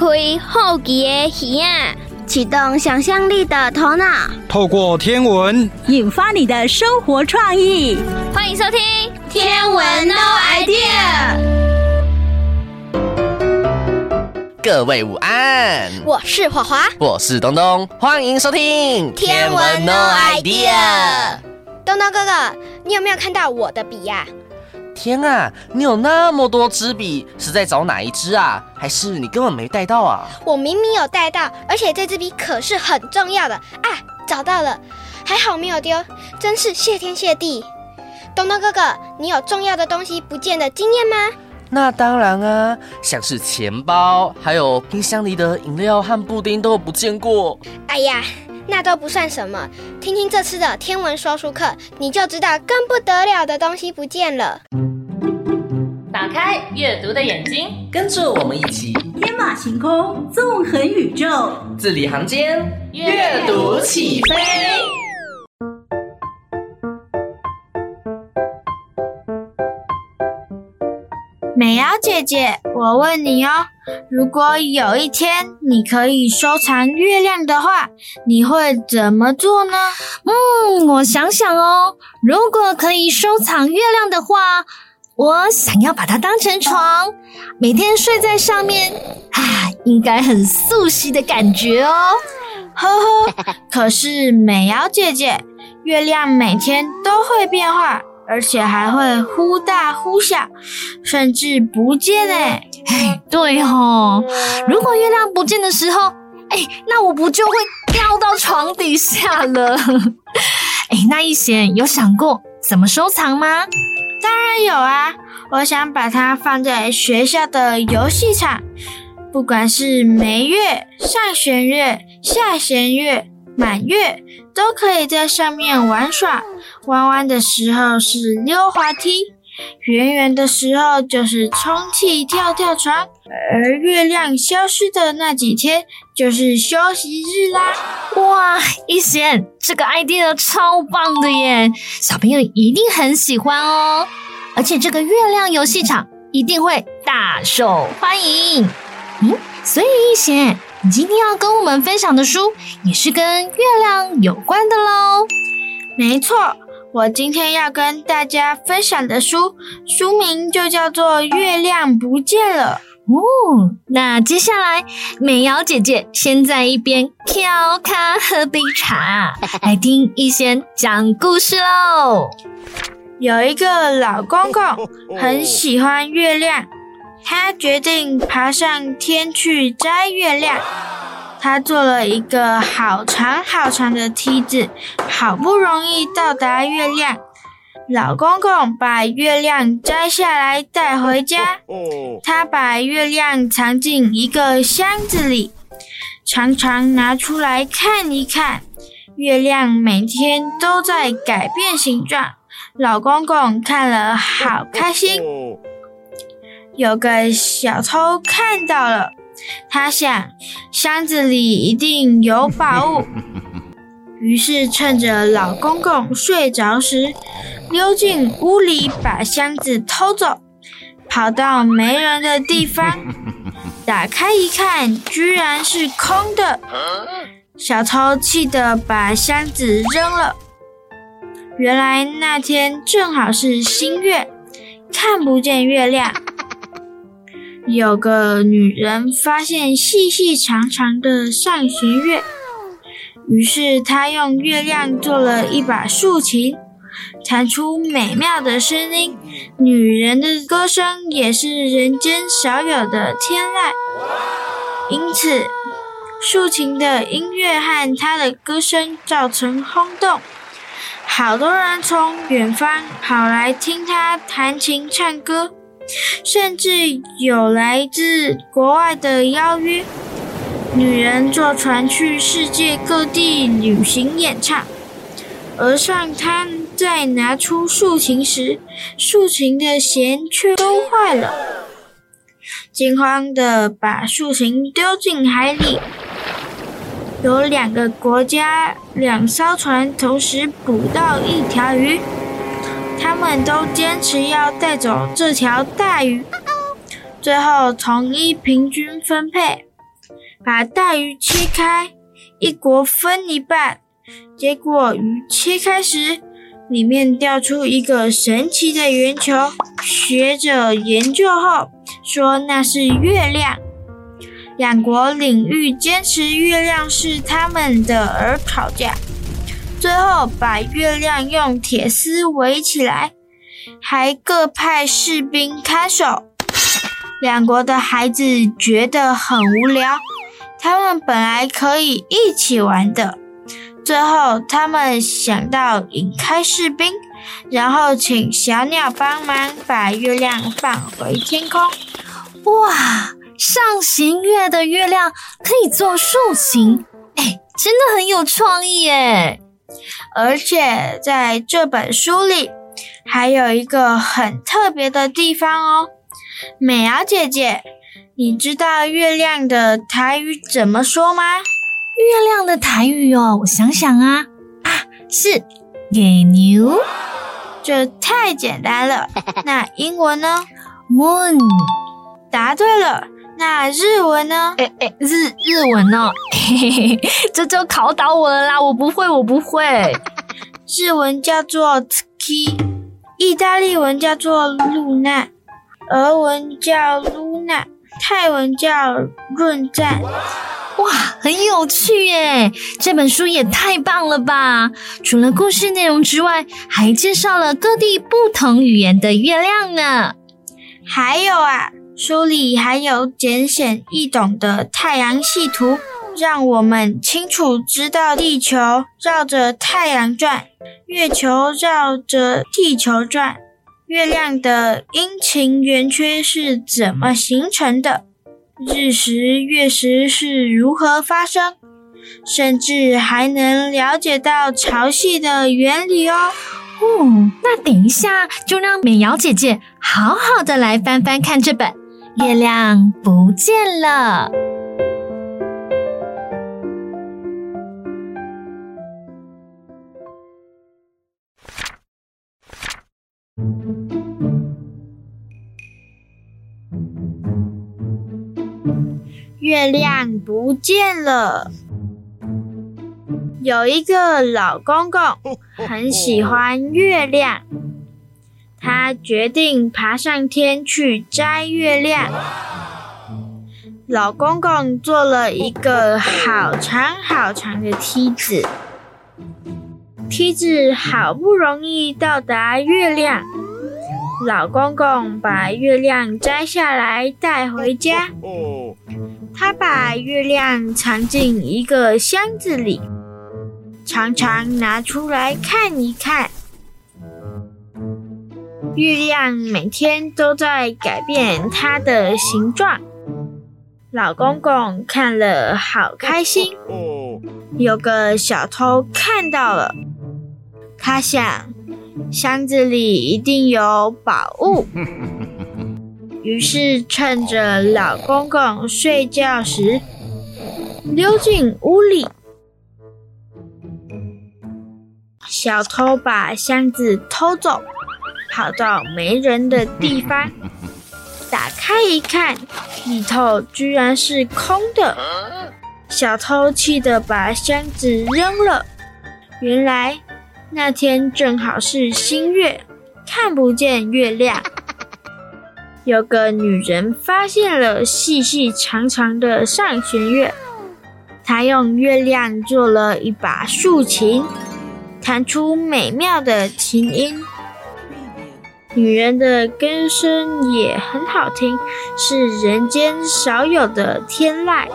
开好奇的耳啊，启动想象力的头脑，透过天文引发你的生活创意。欢迎收听《天文 No Idea》。各位午安，我是华华，我是东东，欢迎收听《天文 No Idea》。东东哥哥，你有没有看到我的笔呀？天啊，你有那么多支笔，是在找哪一支啊？还是你根本没带到啊？我明明有带到，而且这支笔可是很重要的啊！找到了，还好没有丢，真是谢天谢地。东东哥哥，你有重要的东西不见的经验吗？那当然啊，像是钱包，还有冰箱里的饮料和布丁都不见过。哎呀，那都不算什么，听听这次的天文说书课，你就知道更不得了的东西不见了。打开阅读的眼睛，跟着我们一起天马行空，纵横宇宙，字里行间阅读起飞。美瑶姐姐，我问你哦，如果有一天你可以收藏月亮的话，你会怎么做呢？嗯，我想想哦，如果可以收藏月亮的话。我想要把它当成床，每天睡在上面，啊，应该很素悉的感觉哦。呵呵，可是美瑶姐姐，月亮每天都会变化，而且还会忽大忽小，甚至不见诶。哎，对哦，如果月亮不见的时候，哎，那我不就会掉到床底下了？哎，那一贤有想过怎么收藏吗？当然有啊！我想把它放在学校的游戏场，不管是眉月、上弦月、下弦月、满月，都可以在上面玩耍。弯弯的时候是溜滑梯，圆圆的时候就是充气跳跳床。而月亮消失的那几天，就是休息日啦！哇，一贤，这个 idea 超棒的耶！小朋友一定很喜欢哦，而且这个月亮游戏场一定会大受欢迎。嗯，所以一贤，你今天要跟我们分享的书也是跟月亮有关的喽？没错，我今天要跟大家分享的书，书名就叫做《月亮不见了》。哦，那接下来美瑶姐姐先在一边挑咖喝杯茶，来听一贤讲故事喽。有一个老公公很喜欢月亮，他决定爬上天去摘月亮。他做了一个好长好长的梯子，好不容易到达月亮。老公公把月亮摘下来带回家，他把月亮藏进一个箱子里，常常拿出来看一看。月亮每天都在改变形状，老公公看了好开心。有个小偷看到了，他想箱子里一定有宝物，于是趁着老公公睡着时，溜进屋里，把箱子偷走，跑到没人的地方，打开一看，居然是空的。小偷气得把箱子扔了。原来那天正好是新月，看不见月亮。有个女人发现细细长长的上弦月，于是她用月亮做了一把竖琴。弹出美妙的声音，女人的歌声也是人间少有的天籁。因此，竖琴的音乐和她的歌声造成轰动，好多人从远方跑来听她弹琴唱歌，甚至有来自国外的邀约。女人坐船去世界各地旅行演唱，而上滩。在拿出竖琴时，竖琴的弦却都坏了，惊慌地把竖琴丢进海里。有两个国家两艘船同时捕到一条鱼，他们都坚持要带走这条大鱼，最后统一平均分配，把大鱼切开，一国分一半。结果鱼切开时，里面掉出一个神奇的圆球。学者研究后说那是月亮。两国领域坚持月亮是他们的而吵架，最后把月亮用铁丝围起来，还各派士兵看守。两国的孩子觉得很无聊，他们本来可以一起玩的。最后，他们想到引开士兵，然后请小鸟帮忙把月亮放回天空。哇，上弦月的月亮可以做竖琴，哎，真的很有创意耶！而且在这本书里，还有一个很特别的地方哦。美瑶姐姐，你知道月亮的台语怎么说吗？月亮的台语哦，我想想啊，啊，是月牛，这太简单了。那英文呢？Moon，答对了。那日文呢？哎哎，日日文呢？嘿嘿嘿，这就考倒我了啦！我不会，我不会。日文叫做 tsuki，意大利文叫做露娜。俄文叫露娜，泰文叫润赞。哇，很有趣耶！这本书也太棒了吧！除了故事内容之外，还介绍了各地不同语言的月亮呢。还有啊，书里还有简显易懂的太阳系图，让我们清楚知道地球绕着太阳转，月球绕着地球转。月亮的阴晴圆缺是怎么形成的？日食、月食是如何发生？甚至还能了解到潮汐的原理哦。哦，那等一下就让美瑶姐姐好好的来翻翻看这本《月亮不见了》。月亮不见了。有一个老公公很喜欢月亮，他决定爬上天去摘月亮。老公公做了一个好长好长的梯子，梯子好不容易到达月亮。老公公把月亮摘下来带回家。他把月亮藏进一个箱子里，常常拿出来看一看。月亮每天都在改变它的形状，老公公看了好开心。有个小偷看到了，他想，箱子里一定有宝物。于是，趁着老公公睡觉时，溜进屋里。小偷把箱子偷走，跑到没人的地方，打开一看，里头居然是空的。小偷气得把箱子扔了。原来那天正好是新月，看不见月亮。有个女人发现了细细长长的上弦月，她用月亮做了一把竖琴，弹出美妙的琴音。女人的歌声也很好听，是人间少有的天籁。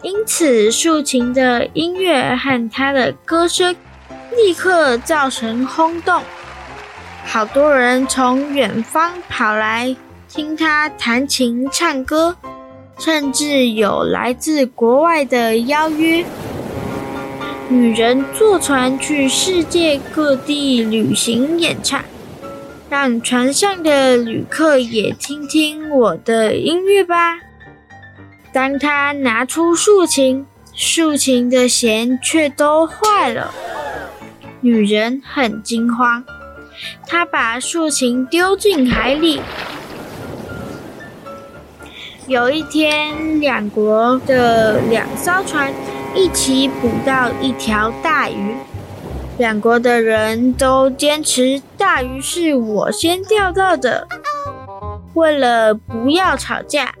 因此，竖琴的音乐和她的歌声立刻造成轰动。好多人从远方跑来听他弹琴唱歌，甚至有来自国外的邀约。女人坐船去世界各地旅行演唱，让船上的旅客也听听我的音乐吧。当他拿出竖琴，竖琴的弦却都坏了，女人很惊慌。他把竖琴丢进海里，有一天，两国的两艘船一起捕到一条大鱼，两国的人都坚持大鱼是我先钓到的。为了不要吵架，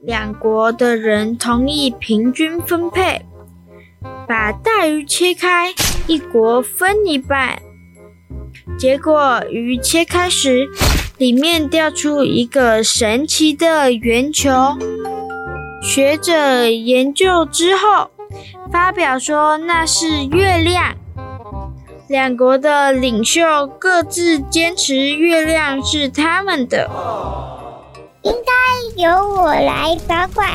两国的人同意平均分配，把大鱼切开，一国分一半。结果鱼切开时，里面掉出一个神奇的圆球。学者研究之后，发表说那是月亮。两国的领袖各自坚持月亮是他们的。应该由我来保管。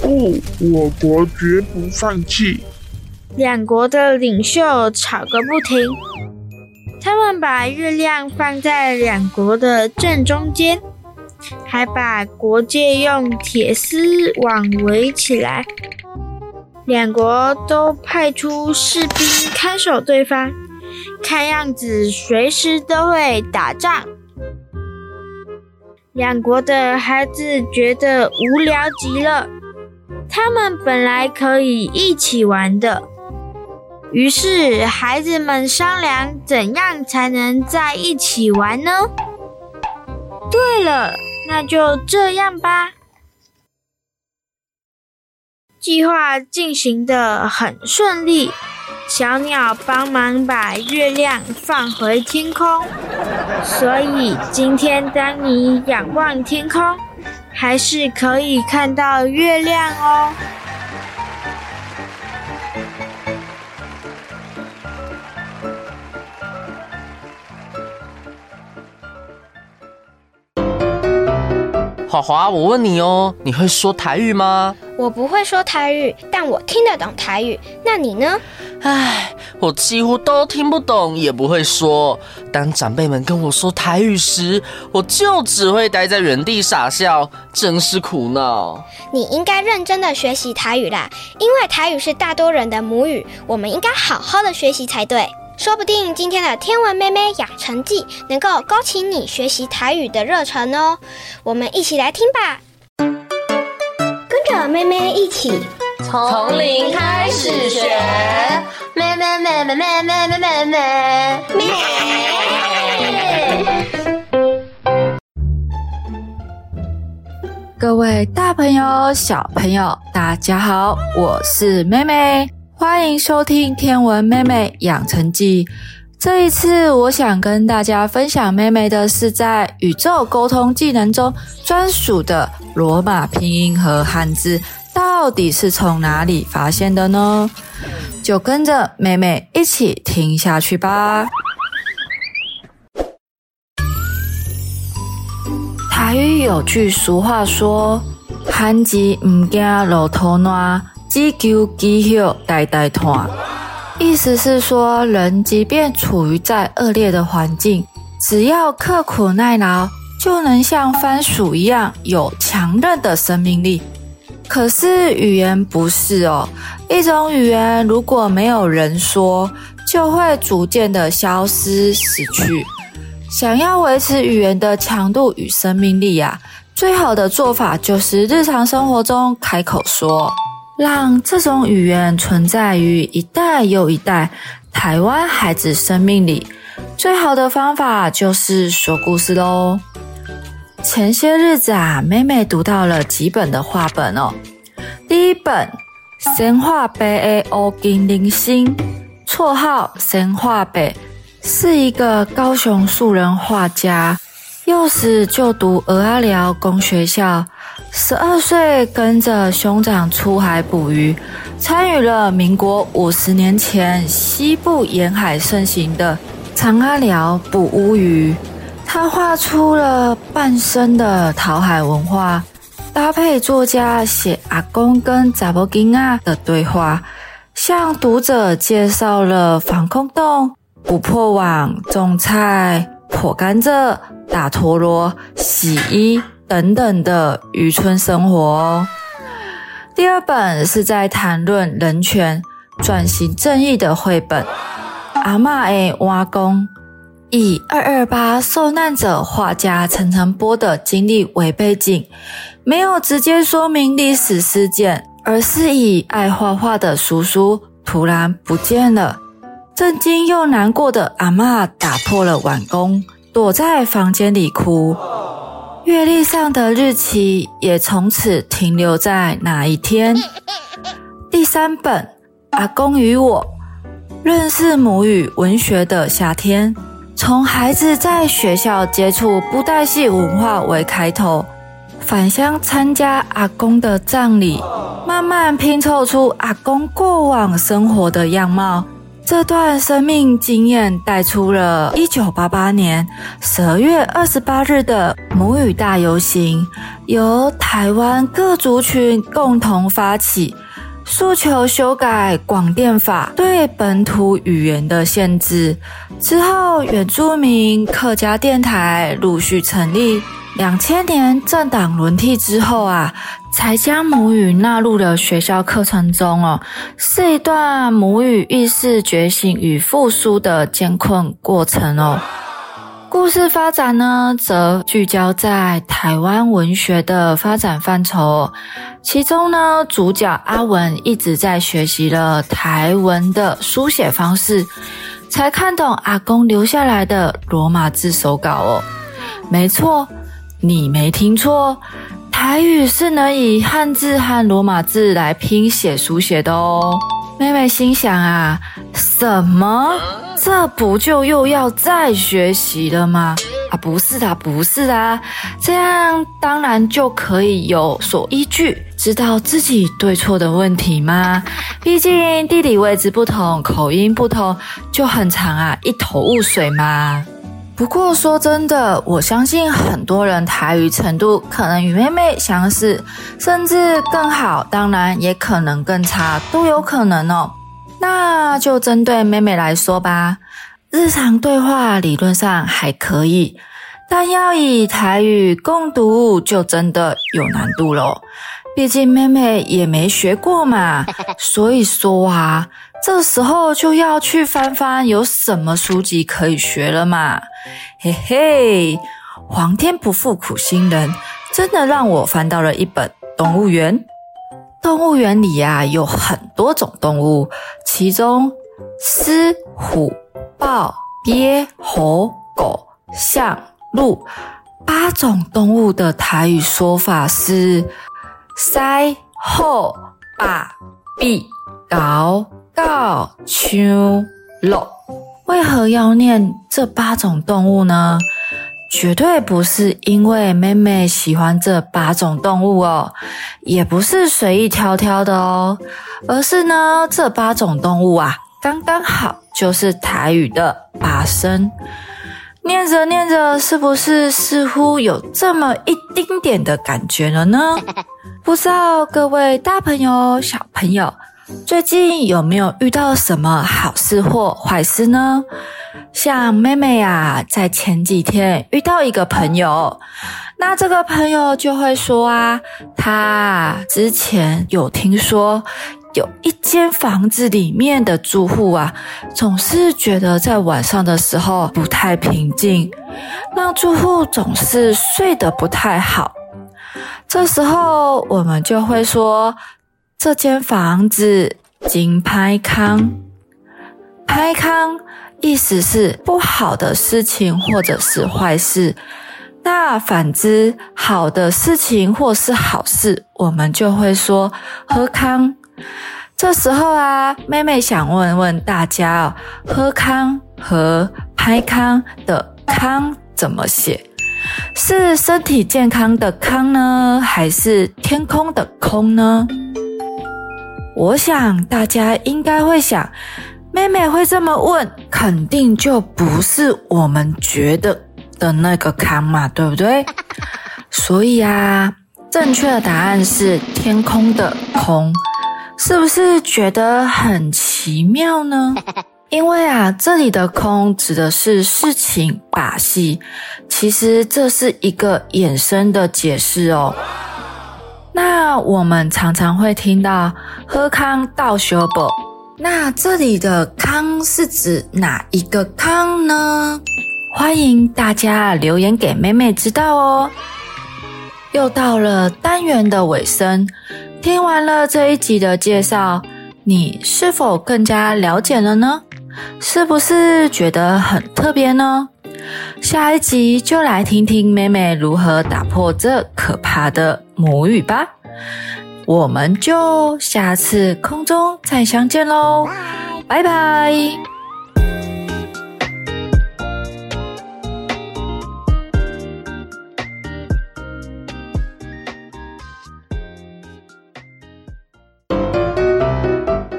不，我国绝不放弃。两国的领袖吵个不停。他们把月亮放在两国的正中间，还把国界用铁丝网围起来。两国都派出士兵看守对方，看样子随时都会打仗。两国的孩子觉得无聊极了，他们本来可以一起玩的。于是，孩子们商量怎样才能在一起玩呢？对了，那就这样吧。计划进行得很顺利，小鸟帮忙把月亮放回天空，所以今天当你仰望天空，还是可以看到月亮哦。华华，我问你哦，你会说台语吗？我不会说台语，但我听得懂台语。那你呢？唉，我几乎都听不懂，也不会说。当长辈们跟我说台语时，我就只会待在原地傻笑，真是苦恼。你应该认真的学习台语啦，因为台语是大多人的母语，我们应该好好的学习才对。说不定今天的天文妹妹养成记能够勾起你学习台语的热忱哦，我们一起来听吧，跟着妹妹一起从零开始学，妹妹妹妹妹妹妹妹妹妹。各位大朋友、小朋友，大家好，我是妹妹。欢迎收听《天文妹妹养成记》。这一次，我想跟大家分享妹妹的是在宇宙沟通技能中专属的罗马拼音和汉字，到底是从哪里发现的呢？就跟着妹妹一起听下去吧。台语有句俗话说：“汉字唔惊落土烂。”积久积朽，代代传。意思是说，人即便处于在恶劣的环境，只要刻苦耐劳，就能像番薯一样有强韧的生命力。可是语言不是哦，一种语言如果没有人说，就会逐渐的消失死去。想要维持语言的强度与生命力啊，最好的做法就是日常生活中开口说。让这种语言存在于一代又一代台湾孩子生命里，最好的方法就是说故事喽。前些日子啊，妹妹读到了几本的画本哦。第一本《神话贝的乌金铃星》，绰号“神话贝”，是一个高雄素人画家，幼时就读蚵仔寮公学校。十二岁跟着兄长出海捕鱼，参与了民国五十年前西部沿海盛行的长阿寮捕乌鱼。他画出了半生的讨海文化，搭配作家写阿公跟查某囡仔的对话，向读者介绍了防空洞、捕破网、种菜、破甘蔗、打陀螺、洗衣。等等的渔村生活哦。第二本是在谈论人权、转型正义的绘本《阿嬷的碗公》，以二二八受难者画家陈澄波的经历为背景，没有直接说明历史事件，而是以爱画画的叔叔突然不见了，震惊又难过的阿嬷打破了碗公，躲在房间里哭。月历上的日期也从此停留在那一天。第三本《阿公与我》，认识母语文学的夏天。从孩子在学校接触布袋戏文化为开头，返乡参加阿公的葬礼，慢慢拼凑出阿公过往生活的样貌。这段生命经验带出了一九八八年十二月二十八日的母语大游行，由台湾各族群共同发起。诉求修改广电法，对本土语言的限制。之后，原住民客家电台陆续成立。两千年政党轮替之后啊，才将母语纳入了学校课程中哦，是一段母语意识觉醒与复苏的艰困过程哦。故事发展呢，则聚焦在台湾文学的发展范畴。其中呢，主角阿文一直在学习了台文的书写方式，才看懂阿公留下来的罗马字手稿哦。没错，你没听错，台语是能以汉字和罗马字来拼写书写的哦。妹妹心想啊，什么？这不就又要再学习了吗？啊，不是的，不是的，这样当然就可以有所依据，知道自己对错的问题吗？毕竟地理位置不同，口音不同，就很常啊，一头雾水嘛。不过说真的，我相信很多人台语程度可能与妹妹相似，甚至更好，当然也可能更差，都有可能哦。那就针对妹妹来说吧，日常对话理论上还可以，但要以台语共读就真的有难度喽。毕竟妹妹也没学过嘛，所以说啊。这时候就要去翻翻有什么书籍可以学了嘛，嘿嘿，皇天不负苦心人，真的让我翻到了一本动物园。动物园里呀、有很多种动物，其中狮、虎、豹、鳖、猴、狗、象、鹿八种动物的台语说法是塞、后、把、臂、高。告秋落，为何要念这八种动物呢？绝对不是因为妹妹喜欢这八种动物哦，也不是随意挑挑的哦，而是呢，这八种动物啊，刚刚好就是台语的八声。念着念着，是不是似乎有这么一丁点的感觉了呢？不知道各位大朋友、小朋友。最近有没有遇到什么好事或坏事呢？像妹妹啊，在前几天遇到一个朋友，那这个朋友就会说啊，他之前有听说有一间房子里面的住户啊，总是觉得在晚上的时候不太平静，让住户总是睡得不太好。这时候我们就会说。这间房子真歹康，拍康意思是不好的事情或者是坏事。那反之，好的事情或是好事，我们就会说喝康。这时候啊，妹妹想问问大家哦，喝康和拍康的康怎么写？是身体健康的康呢，还是天空的空呢？我想大家应该会想，妹妹会这么问，肯定就不是我们觉得的那个康嘛，对不对？所以啊，正确的答案是天空的空，是不是觉得很奇妙呢？因为啊，这里的空指的是事情、把戏，其实这是一个衍生的解释哦。那我们常常会听到“喝康逗相报”，那这里的“康”是指哪一个康呢？欢迎大家留言给妹妹知道哦。又到了单元的尾声，听完了这一集的介绍，你是否更加了解了呢？是不是觉得很特别呢？下一集就来听听妹妹如何打破这可怕的母语吧。我们就下次空中再相见喽，拜拜。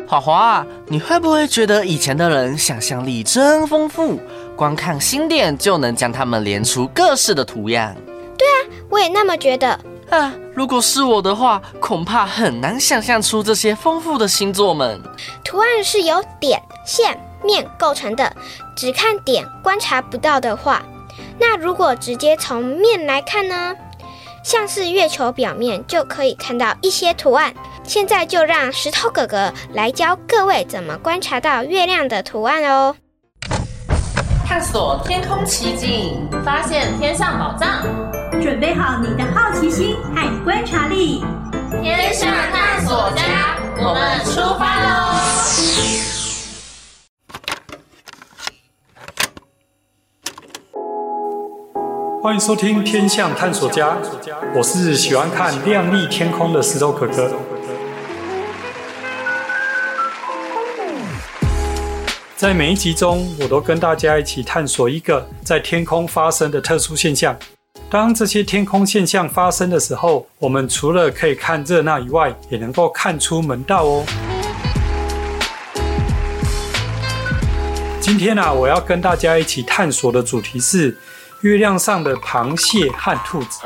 华华，你会不会觉得以前的人想象力真丰富？光看星点就能将它们连出各式的图样。对啊，我也那么觉得。啊，如果是我的话，恐怕很难想象出这些丰富的星座们。图案是由点、线、面构成的，只看点观察不到的话，那如果直接从面来看呢？像是月球表面就可以看到一些图案。现在就让石头哥哥来教各位怎么观察到月亮的图案哦。探索天空奇景，发现天上宝藏。准备好你的好奇心和观察力，天上探索家，我们出发喽！欢迎收听《天象探索家》，我是喜欢看亮丽天空的石头哥哥。在每一集中，我都跟大家一起探索一个在天空发生的特殊现象。当这些天空现象发生的时候，我们除了可以看热闹以外，也能够看出门道哦。今天啊，我要跟大家一起探索的主题是月亮上的螃蟹和兔子。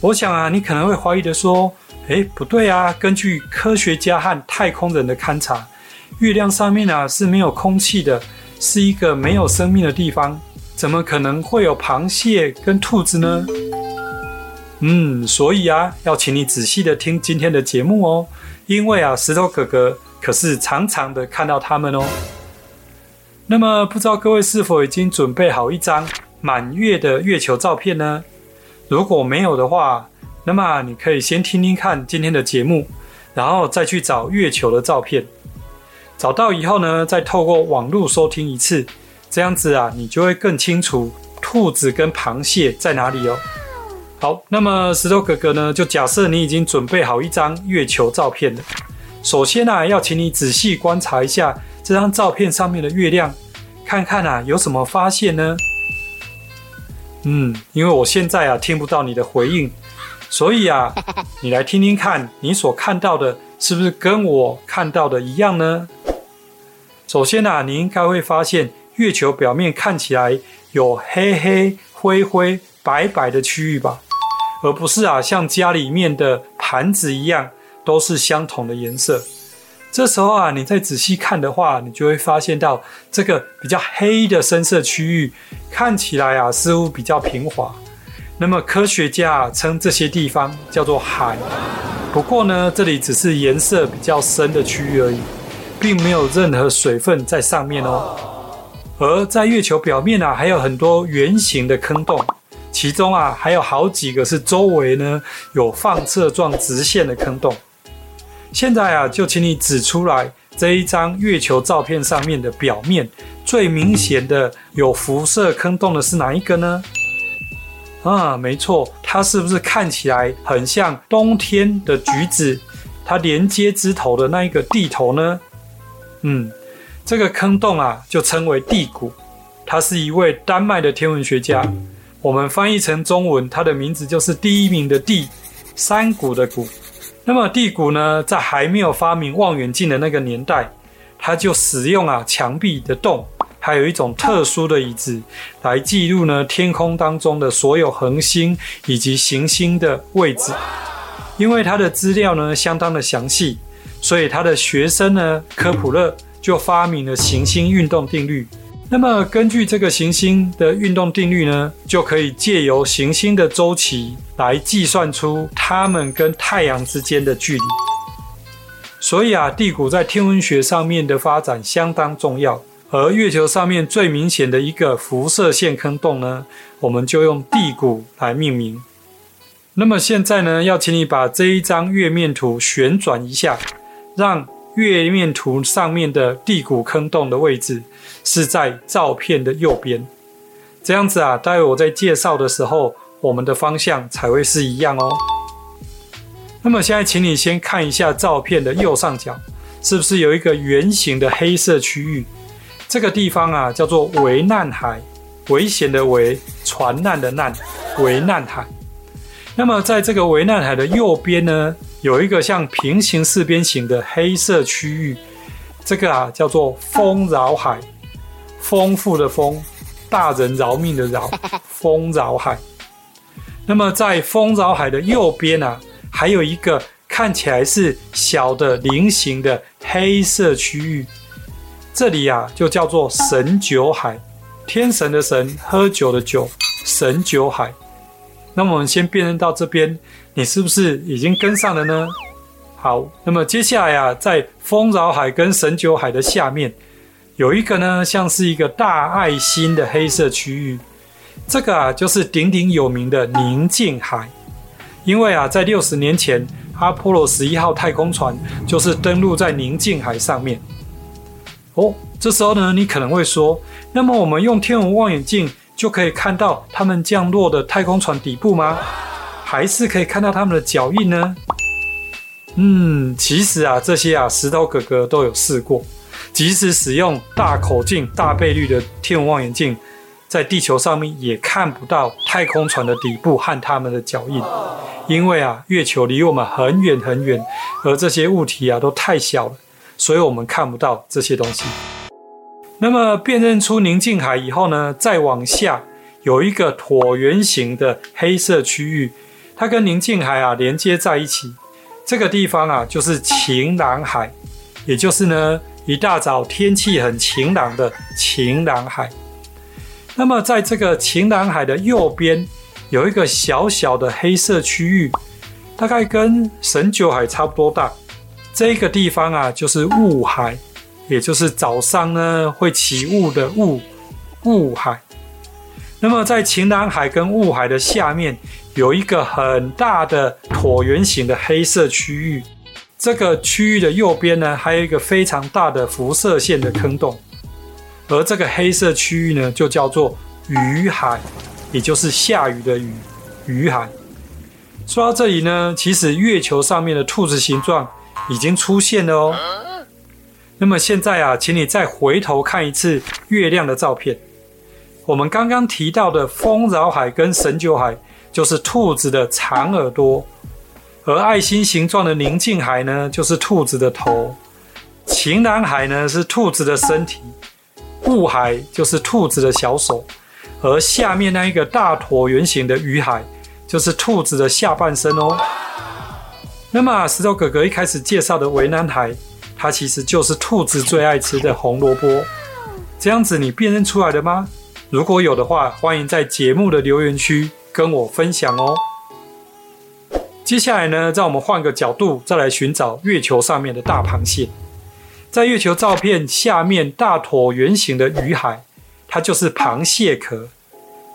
我想啊，你可能会怀疑的说：“诶，不对啊！根据科学家和太空人的勘察。”月亮上面啊是没有空气的，是一个没有生命的地方，怎么可能会有螃蟹跟兔子呢？嗯，所以啊，要请你仔细的听今天的节目哦，因为啊，石头哥哥可是常常的看到他们哦。那么，不知道各位是否已经准备好一张满月的月球照片呢？如果没有的话，那么你可以先听听看今天的节目，然后再去找月球的照片。找到以后呢，再透过网络收听一次，这样子啊，你就会更清楚兔子跟螃蟹在哪里哦。好，那么石头哥哥呢，就假设你已经准备好一张月球照片了。首先啊，要请你仔细观察一下这张照片上面的月亮，看看啊有什么发现呢？嗯，因为我现在啊听不到你的回应，所以啊，你来听听看，你所看到的是不是跟我看到的一样呢？首先啊，你应该会发现月球表面看起来有黑黑、灰灰、白白的区域吧，而不是啊像家里面的盘子一样都是相同的颜色。这时候啊，你再仔细看的话，你就会发现到这个比较黑的深色区域看起来啊似乎比较平滑。那么科学家啊称这些地方叫做海。不过呢，这里只是颜色比较深的区域而已。并没有任何水分在上面哦，而在月球表面啊，还有很多圆形的坑洞，其中啊还有好几个是周围呢有放射状直线的坑洞。现在啊，就请你指出来这一张月球照片上面的表面最明显的有辐射坑洞的是哪一个呢？啊，没错，它是不是看起来很像冬天的橘子？它连接枝头的那一个蒂头呢？嗯，这个坑洞啊，就称为地谷。他是一位丹麦的天文学家。我们翻译成中文，他的名字就是第一名的地，山谷的谷。那么地谷呢，在还没有发明望远镜的那个年代，他就使用啊墙壁的洞，还有一种特殊的椅子，来记录呢天空当中的所有恒星以及行星的位置。因为他的资料呢相当的详细。所以他的学生呢，科普勒就发明了行星运动定律。那么根据这个行星的运动定律呢，就可以借由行星的周期来计算出它们跟太阳之间的距离。所以啊，地谷在天文学上面的发展相当重要。而月球上面最明显的一个辐射线坑洞呢，我们就用地谷来命名。那么现在呢，要请你把这一张月面图旋转一下，让月面图上面的地谷坑洞的位置是在照片的右边。这样子啊，待会我在介绍的时候，我们的方向才会是一样哦。那么现在，请你先看一下照片的右上角，是不是有一个圆形的黑色区域？这个地方啊，叫做危难海，危险的危，船难的难，危难海。那么在这个危难海的右边呢，有一个像平行四边形的黑色区域，这个啊叫做丰饶海，丰富的丰，大人饶命的饶，丰饶海。那么在丰饶海的右边啊，还有一个看起来是小的菱形的黑色区域。这里呀、啊，就叫做神酒海，天神的神，喝酒的酒，神酒海。那么我们先辨认到这边，你是不是已经跟上了呢？好，那么接下来啊，在丰饶海跟神九海的下面，有一个呢，像是一个大爱心的黑色区域，这个啊，就是鼎鼎有名的宁静海。因为啊，在六十年前，阿波罗十一号太空船就是登陆在宁静海上面。哦，这时候呢，你可能会说，那么我们用天文望远镜就可以看到他们降落的太空船底部吗？还是可以看到他们的脚印呢？嗯，其实啊，这些啊，石头哥哥都有试过，即使使用大口径、大倍率的天文望远镜，在地球上面也看不到太空船的底部和他们的脚印，因为啊，月球离我们很远很远，而这些物体啊，都太小了。所以我们看不到这些东西。那么辨认出宁静海以后呢，再往下有一个椭圆形的黑色区域，它跟宁静海啊连接在一起。这个地方啊就是晴朗海，也就是呢一大早天气很晴朗的晴朗海。那么在这个晴朗海的右边有一个小小的黑色区域，大概跟神九海差不多大。这个地方啊，就是雾海，也就是早上呢会起雾的雾，雾海。那么在晴朗海跟雾海的下面，有一个很大的椭圆形的黑色区域。这个区域的右边呢，还有一个非常大的辐射线的坑洞。而这个黑色区域呢，就叫做雨海，也就是下雨的雨，雨海。说到这里呢，其实月球上面的兔子形状。已经出现了哦。那么现在啊，请你再回头看一次月亮的照片。我们刚刚提到的丰饶海跟神酒海，就是兔子的长耳朵；而爱心形状的宁静海呢，就是兔子的头；晴朗海呢，是兔子的身体；雾海就是兔子的小手；而下面那一个大椭圆形的雨海，就是兔子的下半身哦。那么石头哥哥一开始介绍的维南海，它其实就是兔子最爱吃的红萝卜。这样子你辨认出来了吗？如果有的话，欢迎在节目的留言区跟我分享哦。接下来呢，让我们换个角度，再来寻找月球上面的大螃蟹。在月球照片下面大椭圆形的雨海，它就是螃蟹壳。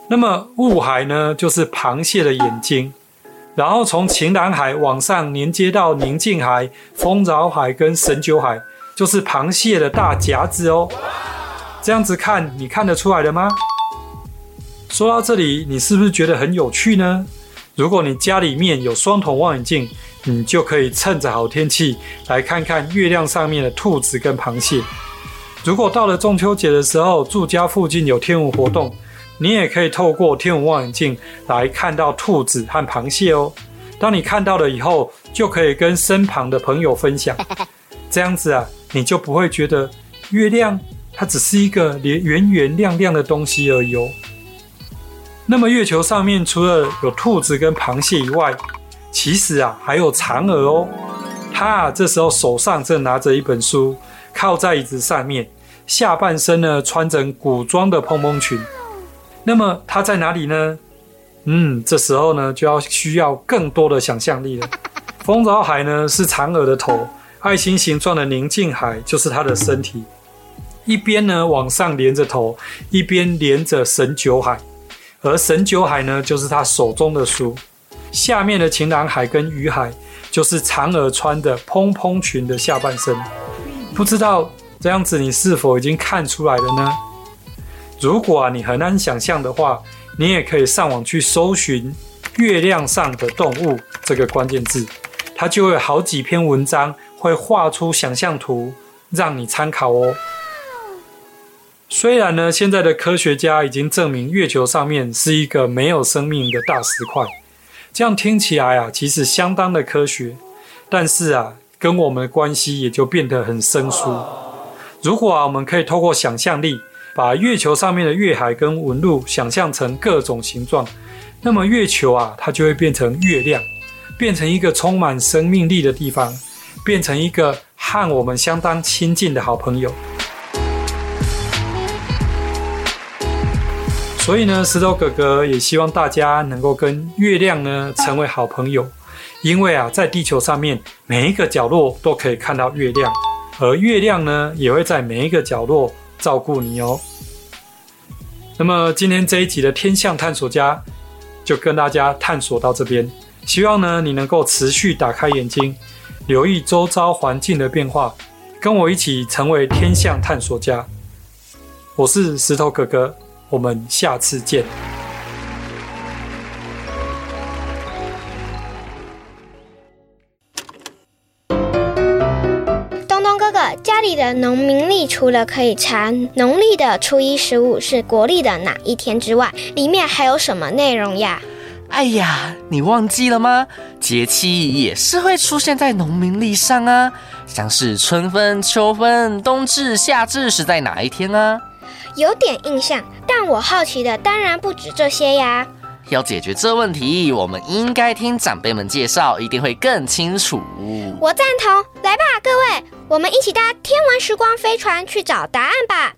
那么雾海呢，就是螃蟹的眼睛。然后从晴朗海往上连接到宁静海、丰饶海跟神酒海，就是螃蟹的大夹子哦。这样子看，你看得出来了吗？说到这里，你是不是觉得很有趣呢？如果你家里面有双筒望远镜，你就可以趁着好天气来看看月亮上面的兔子跟螃蟹。如果到了中秋节的时候，住家附近有天文活动。你也可以透过天文望远镜来看到兔子和螃蟹哦。当你看到了以后，就可以跟身旁的朋友分享。这样子啊，你就不会觉得月亮它只是一个圆圆亮亮的东西而已哦。那么月球上面除了有兔子跟螃蟹以外，其实啊还有嫦娥哦。它啊这时候手上正拿着一本书，靠在椅子上面，下半身呢穿着古装的蓬蓬裙。那么它在哪里呢？嗯，这时候呢就要需要更多的想象力了。丰饶海呢是嫦娥的头，爱心形状的宁静海就是它的身体。一边呢往上连着头，一边连着神九海，而神九海呢就是他手中的书，下面的情郎海跟鱼海就是嫦娥穿的蓬蓬裙的下半身。不知道这样子你是否已经看出来了呢？如果啊你很难想象的话，你也可以上网去搜寻“月亮上的动物”这个关键字，它就会有好几篇文章会画出想象图。让你参考哦。虽然呢，现在的科学家已经证明月球上面是一个没有生命的大石块，这样听起来啊，其实相当的科学。但是啊，跟我们的关系也就变得很生疏。如果啊，我们可以透过想象力，把月球上面的月海跟纹路想象成各种形状，那么月球啊，它就会变成月亮，变成一个充满生命力的地方，变成一个。和我们相当亲近的好朋友，所以呢，石头哥哥也希望大家能够跟月亮呢成为好朋友，因为啊，在地球上面每一个角落都可以看到月亮，而月亮呢也会在每一个角落照顾你哦。那么今天这一集的天象探索家就跟大家探索到这边，希望呢你能够持续打开眼睛。留意周遭环境的变化，跟我一起成为天象探索家。我是石头哥哥，我们下次见。东东哥哥，家里的农民历除了可以查农历的初一十五是国历的哪一天之外，里面还有什么内容呀？哎呀，你忘记了吗？节气也是会出现在农民历上啊，像是春分、秋分、冬至、夏至是在哪一天啊？有点印象，但我好奇的当然不止这些呀。要解决这问题，我们应该听长辈们介绍，一定会更清楚。我赞同，来吧，各位，我们一起搭天文时光飞船去找答案吧。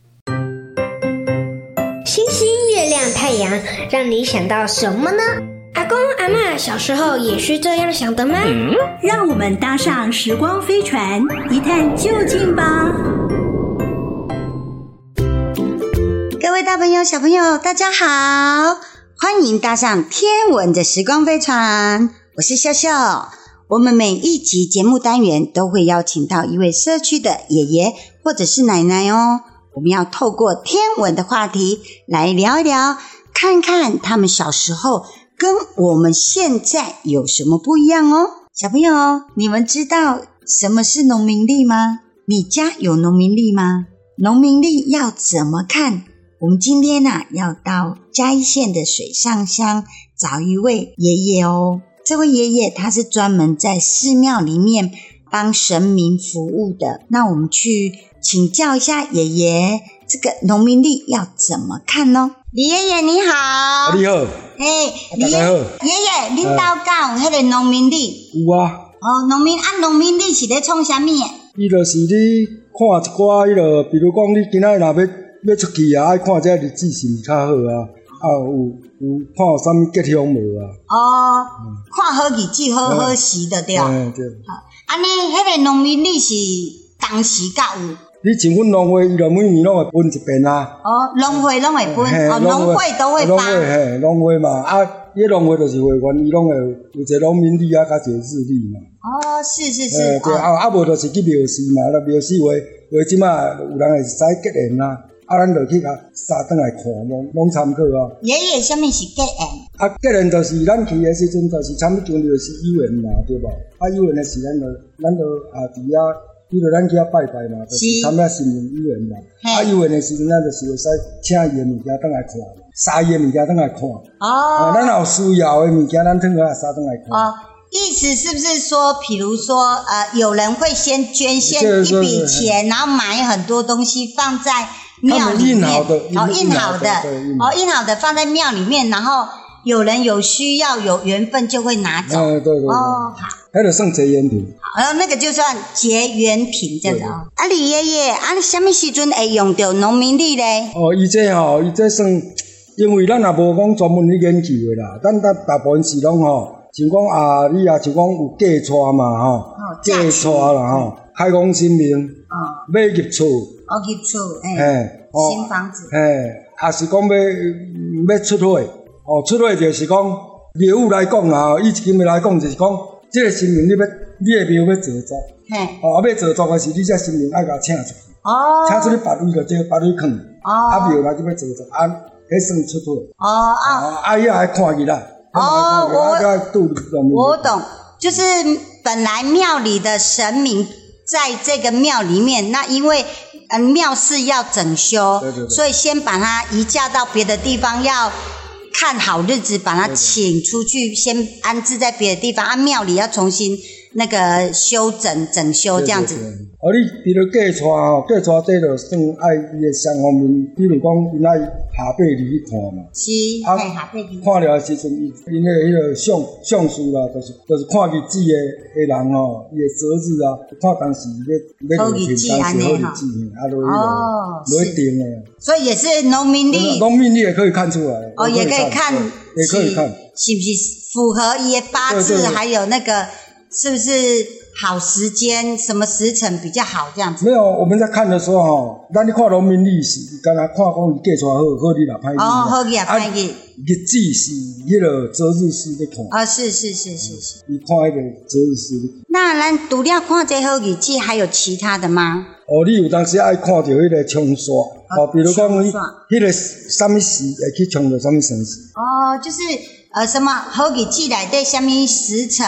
星星、月亮、太阳，让你想到什么呢？阿公阿嬷小时候也是这样想的吗？嗯，让我们搭上时光飞船，一探究竟吧！各位大朋友、小朋友，大家好，欢迎搭上天文的时光飞船。我是笑笑。我们每一集节目单元都会邀请到一位社区的爷爷或者是奶奶哦。我们要透过天文的话题来聊一聊，看看他们小时候。跟我们现在有什么不一样哦？小朋友，你们知道什么是农民历吗？你家有农民历吗？农民历要怎么看？我们今天呢、啊，要到嘉义县的水上乡找一位爷爷哦。这位爷爷他是专门在寺庙里面帮神明服务的。那我们去请教一下爷爷，这个农民历要怎么看呢？李爷爷你好，啊、你好，哎，李爷爷，爷爷，恁家有迄个农民历？有啊。哦，农民啊，农民历是咧创啥物？伊就是你看一寡迄个，比如讲你今仔若要要出去啊，爱看这日子是毋较好啊，啊有有看有啥物吉凶无啊？哦，嗯、看好日子好好时的对。嗯，对。好，安尼迄个农民历是当时甲有。你像阮农会，伊就每年拢会分一遍啊。哦，农会拢会分，哦，农会都会发。农会嘿，农会嘛，啊，伊农会就是会员，伊拢会有一个农民历啊，甲一个日历嘛。哦，是是是。对，啊啊无就是去庙市嘛，那庙市话话即马有人会使结缘啊，啊，咱就去甲三转来看，拢拢参考啊。爷爷，啥物是结缘？啊，结缘就是咱去的时阵，就是参不多就是有缘嘛，对吧？啊，有缘的时阵就咱就啊伫遐。比如咱去遐拜拜嘛，就是参加新年有缘嘛。啊，有缘的时阵，咱就是会使请伊的物件转来看，杀伊的物件转来看。哦。咱有需要的物件，咱转来杀转来看。哦，意思是不是说，比如说，呃，有人会先捐献一笔钱，然后买很多东西放在庙里面。哦，印好的。哦，印好的放在庙里面，然后有人有需要、有缘分就会拿走。对对对。哦，好。那就算结缘品，好，那个就算结缘品这样子哦。啊，李爷爷，啊，你什么时阵会用到农民历咧？哦，伊这吼，伊这算，因为咱也无讲专门去研究的啦，咱大大部分是拢吼，像讲啊，你啊，像讲有嫁娶嘛吼，嫁娶啦吼，开工新明，哦，买入厝，哦，入厝，哎，嘿，哦新房子，嘿，也是讲要要出货，哦，出货就是讲业务来讲啊，以今日来讲就是讲，这个新明你要你的庙要做作，嘿，哦，要做作的是你这新明爱甲请出去，哦，请出去别位就这个别位囥，哦，啊庙来就要做作，啊，迄算出货，哦啊，啊伊也爱看伊啦，哦，我我我懂，就是本来庙里的神明在这个庙里面，那因为嗯庙是要整修，对对对，所以先把它移嫁到别的地方，要看好日子把它请出去，先安置在别的地方，啊庙里要重新那个修整整修这样子。对对对哦，你比如嫁娶吼，嫁娶这就算爱伊的双方面，比如讲因爱下辈子去看嘛。是，啊，下辈子。看了的时阵，伊因的迄个相相书啦，就是就是看日子的的人吼，伊的择日啊，看当时要要落天，当时好日子，啊，落去落去定的。所以也是农民历。农民历也可以看出来。哦，也可以看，也可以看，是不是符合伊的八字，还有那个是不是？好时间，什么时辰比较好？这样子。没有，我们在看的时候哈，那你看农民历是，刚才看讲你嫁出来好，好日啊，歹日。哦，好日啊，歹日。日子是迄个择日师在看。啊，是是是是是。你看迄个择日师。那咱除了看这好日子，还有其他的吗？哦，你有当时爱看到迄个冲煞，哦，比如讲，迄个什么时会去冲到什么生时。哦，就是呃，什么好日子内底什么时辰？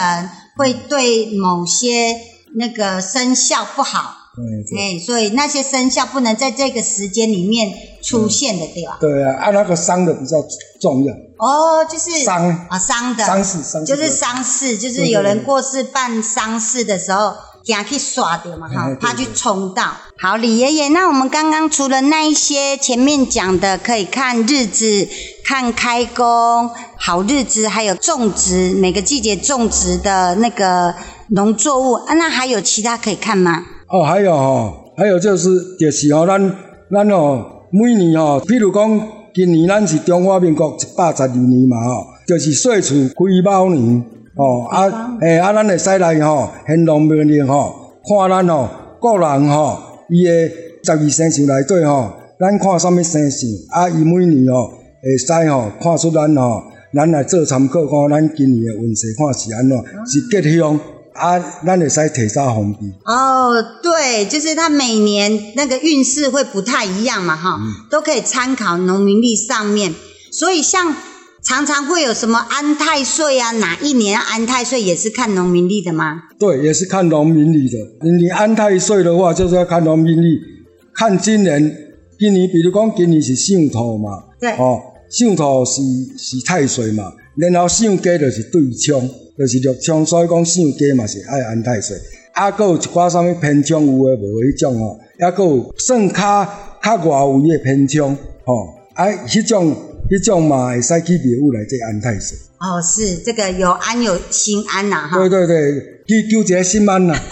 会对某些那个生肖不好，对，哎，所以那些生肖不能在这个时间里面出现的，对吧？对啊，啊那个伤的比较重要。哦，就是伤。啊，伤的，伤事，伤就是伤事，就是有人过世办丧事的时候，惊去刷掉嘛，哈，怕去冲到。好，李爷爷，那我们刚刚除了那一些前面讲的，可以看日子。看开工好日子，还有种植每个季节种植的那个农作物啊，那还有其他可以看吗？哦，还有哦，还有就是就是哦，咱咱哦，每年哦，比如讲今年咱是中华民国一百十二年嘛哦，就是岁初癸卯年哦，啊，诶、欸，啊，咱会使来吼，献农民历吼，看咱吼，个人吼，伊诶十二生肖内底吼，咱看啥物生肖，啊，伊每年吼。会使吼看出咱吼，咱来做参考，看咱今年的运势看是安怎，是吉凶啊，咱会使提早封闭。哦，对，就是他每年那个运势会不太一样嘛，哈、嗯，都可以参考农民历上面。所以像常常会有什么安太岁啊，哪一年安太岁也是看农民历的吗？对，也是看农民历的。你安太岁的话，就是要看农民历，看今年，今年比如讲今年是上土嘛，对，哦。上土是是太岁嘛，然后上家就是对冲，就是六冲，所以讲上家嘛是爱安太岁。啊，佫有一寡啥物偏冲有诶无迄种哦，抑佫有算较较外围诶偏冲吼，啊，迄种迄种嘛会使去庙宇来做安太岁。哦，是这个有安有心安呐，哈。对对对，去求一个心安呐。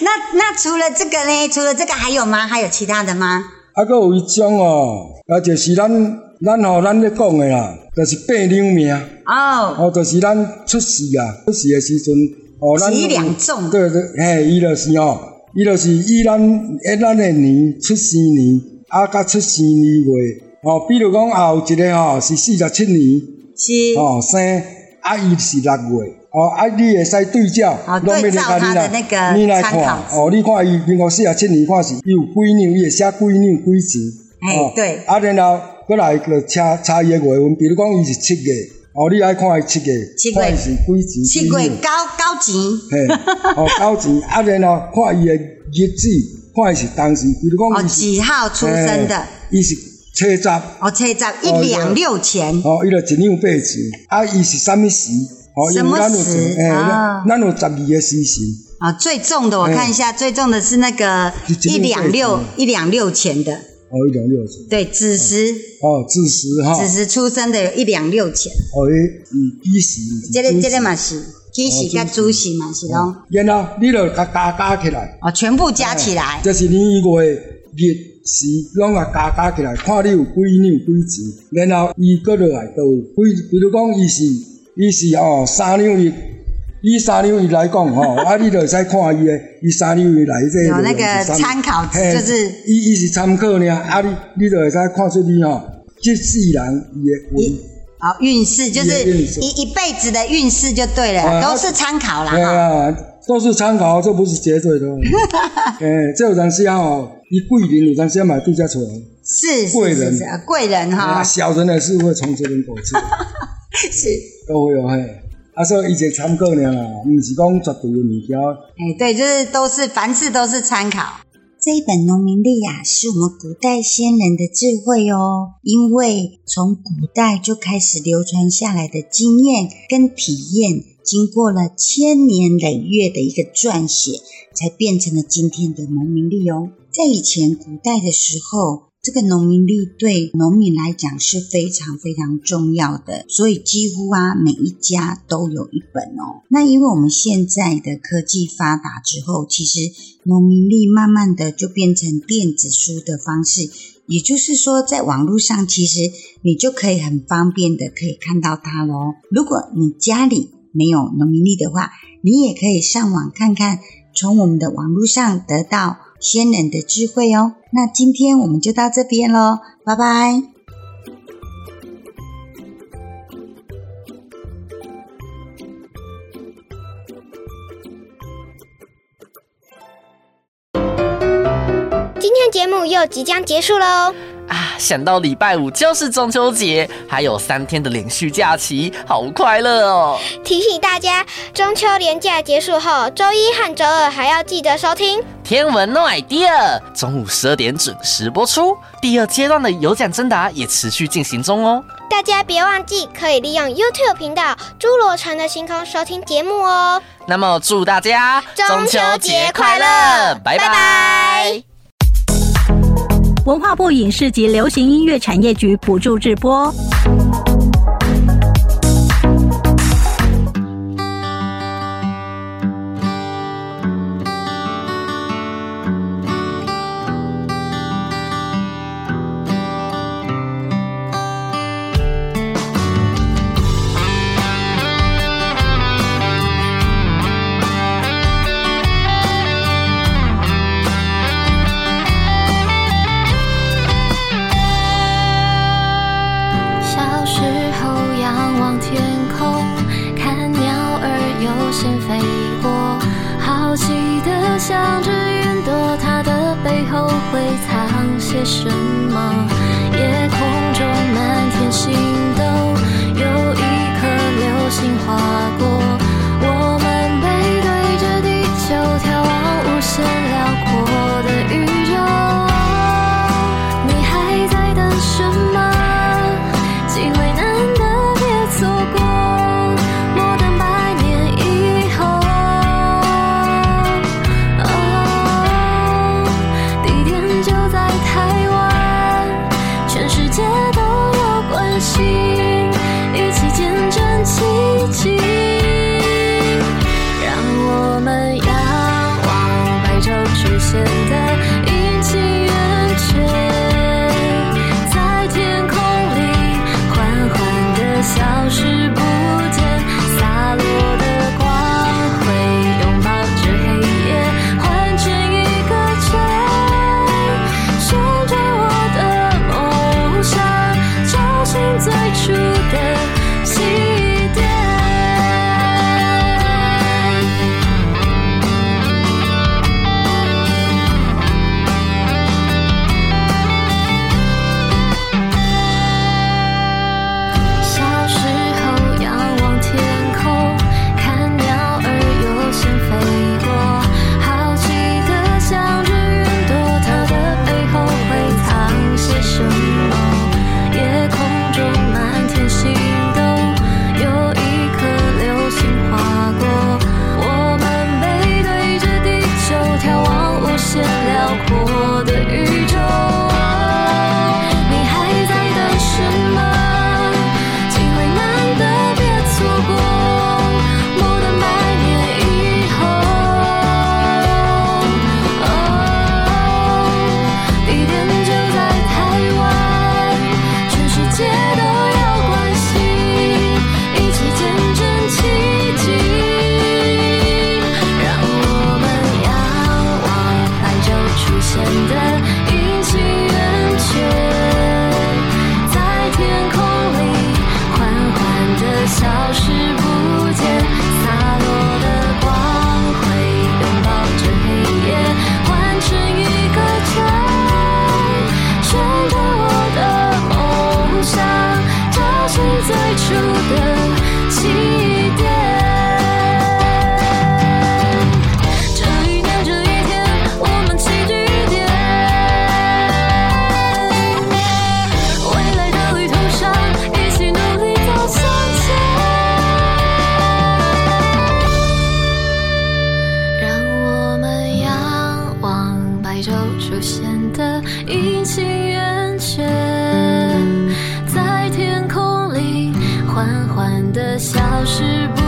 那那除了这个呢？除了这个还有吗？还有其他的吗？啊，阁有一种哦，啊，就是咱。咱吼，咱咧讲的啦，就是八两命哦，哦，就是咱出世啊，出世的时阵，哦，咱几两重，对对，嘿，伊就是哦，伊就是以咱诶咱的年出生年，啊，甲出生年月，哦，比如讲后一个吼是四十七年，是，哦生，啊，伊是六月，哦，啊，你会使对照，哦，对照他的那个参考，哦，你看伊民国四十七年看是伊有几年，伊会写几年几钱，哎，对，啊，然后。过来个查查伊个月份，比如讲伊是七月，哦，你爱看伊七月，七月。是几钱？七月九九钱，嘿，哦，九钱，啊，然后看伊个日子，看伊是当时，比如讲哦，几号出生的？伊是七十，哦，七十一两六钱，哦，伊就一两八钱，啊，伊是什么时？哦，什么时？啊，咱有十二个时辰。啊，最重的我看一下，最重的是那个一两六一两六钱的。哦，一两六钱。对，子时。哦，子时哈。子时出生的有一两六钱。哦，伊己时。这个这个嘛是，己时跟子时嘛是喽。然后你就加加加起来。哦，全部加起来。这是年月日时拢啊加加起来，看你有几两几钱，然后伊搁落来都有几，比如讲伊是伊是哦三两日，以三两位来讲吼，啊，你就会使看伊诶，伊三两位来这有那个参考，就是伊伊是参考呢，啊，你你就会使看出你吼，即世人伊诶运，好运势就是一一辈子的运势就对了，啊、都是参考啦。对啊，都是参考，这不是绝对的。哎，这有阵时吼，伊贵人有阵时买度假村，是贵人，贵人哈，小人的是会从这边过去，是都会有嘿。啊，所以一个参考呢，不是讲绝对的物件。哎，对，就是都是凡事都是参考。这一本农民历呀，是我们古代先人的智慧哦。因为从古代就开始流传下来的经验跟体验，经过了千年累月的一个撰写，才变成了今天的农民历哦。在以前古代的时候，这个农民历对农民来讲是非常非常重要的，所以几乎啊每一家都有一本哦。那因为我们现在的科技发达之后，其实农民历慢慢的就变成电子书的方式，也就是说在网络上其实你就可以很方便的可以看到它喽。如果你家里没有农民历的话，你也可以上网看看，从我们的网络上得到。先人的智慧哦，那今天我们就到这边喽，拜拜。今天节目又即将结束喽。啊，想到礼拜五就是中秋节，还有三天的连续假期，好快乐哦！提醒大家，中秋连假结束后，周一和周二还要记得收听《天文 No idea》，中午十二点准时播出。第二阶段的有奖征答也持续进行中哦，大家别忘记可以利用 YouTube 频道《侏罗城的星空》收听节目哦。那么祝大家中秋节快乐，拜拜。拜拜文化部影视及流行音乐产业局补助直播。阴晴圆缺在天空里缓缓的消失不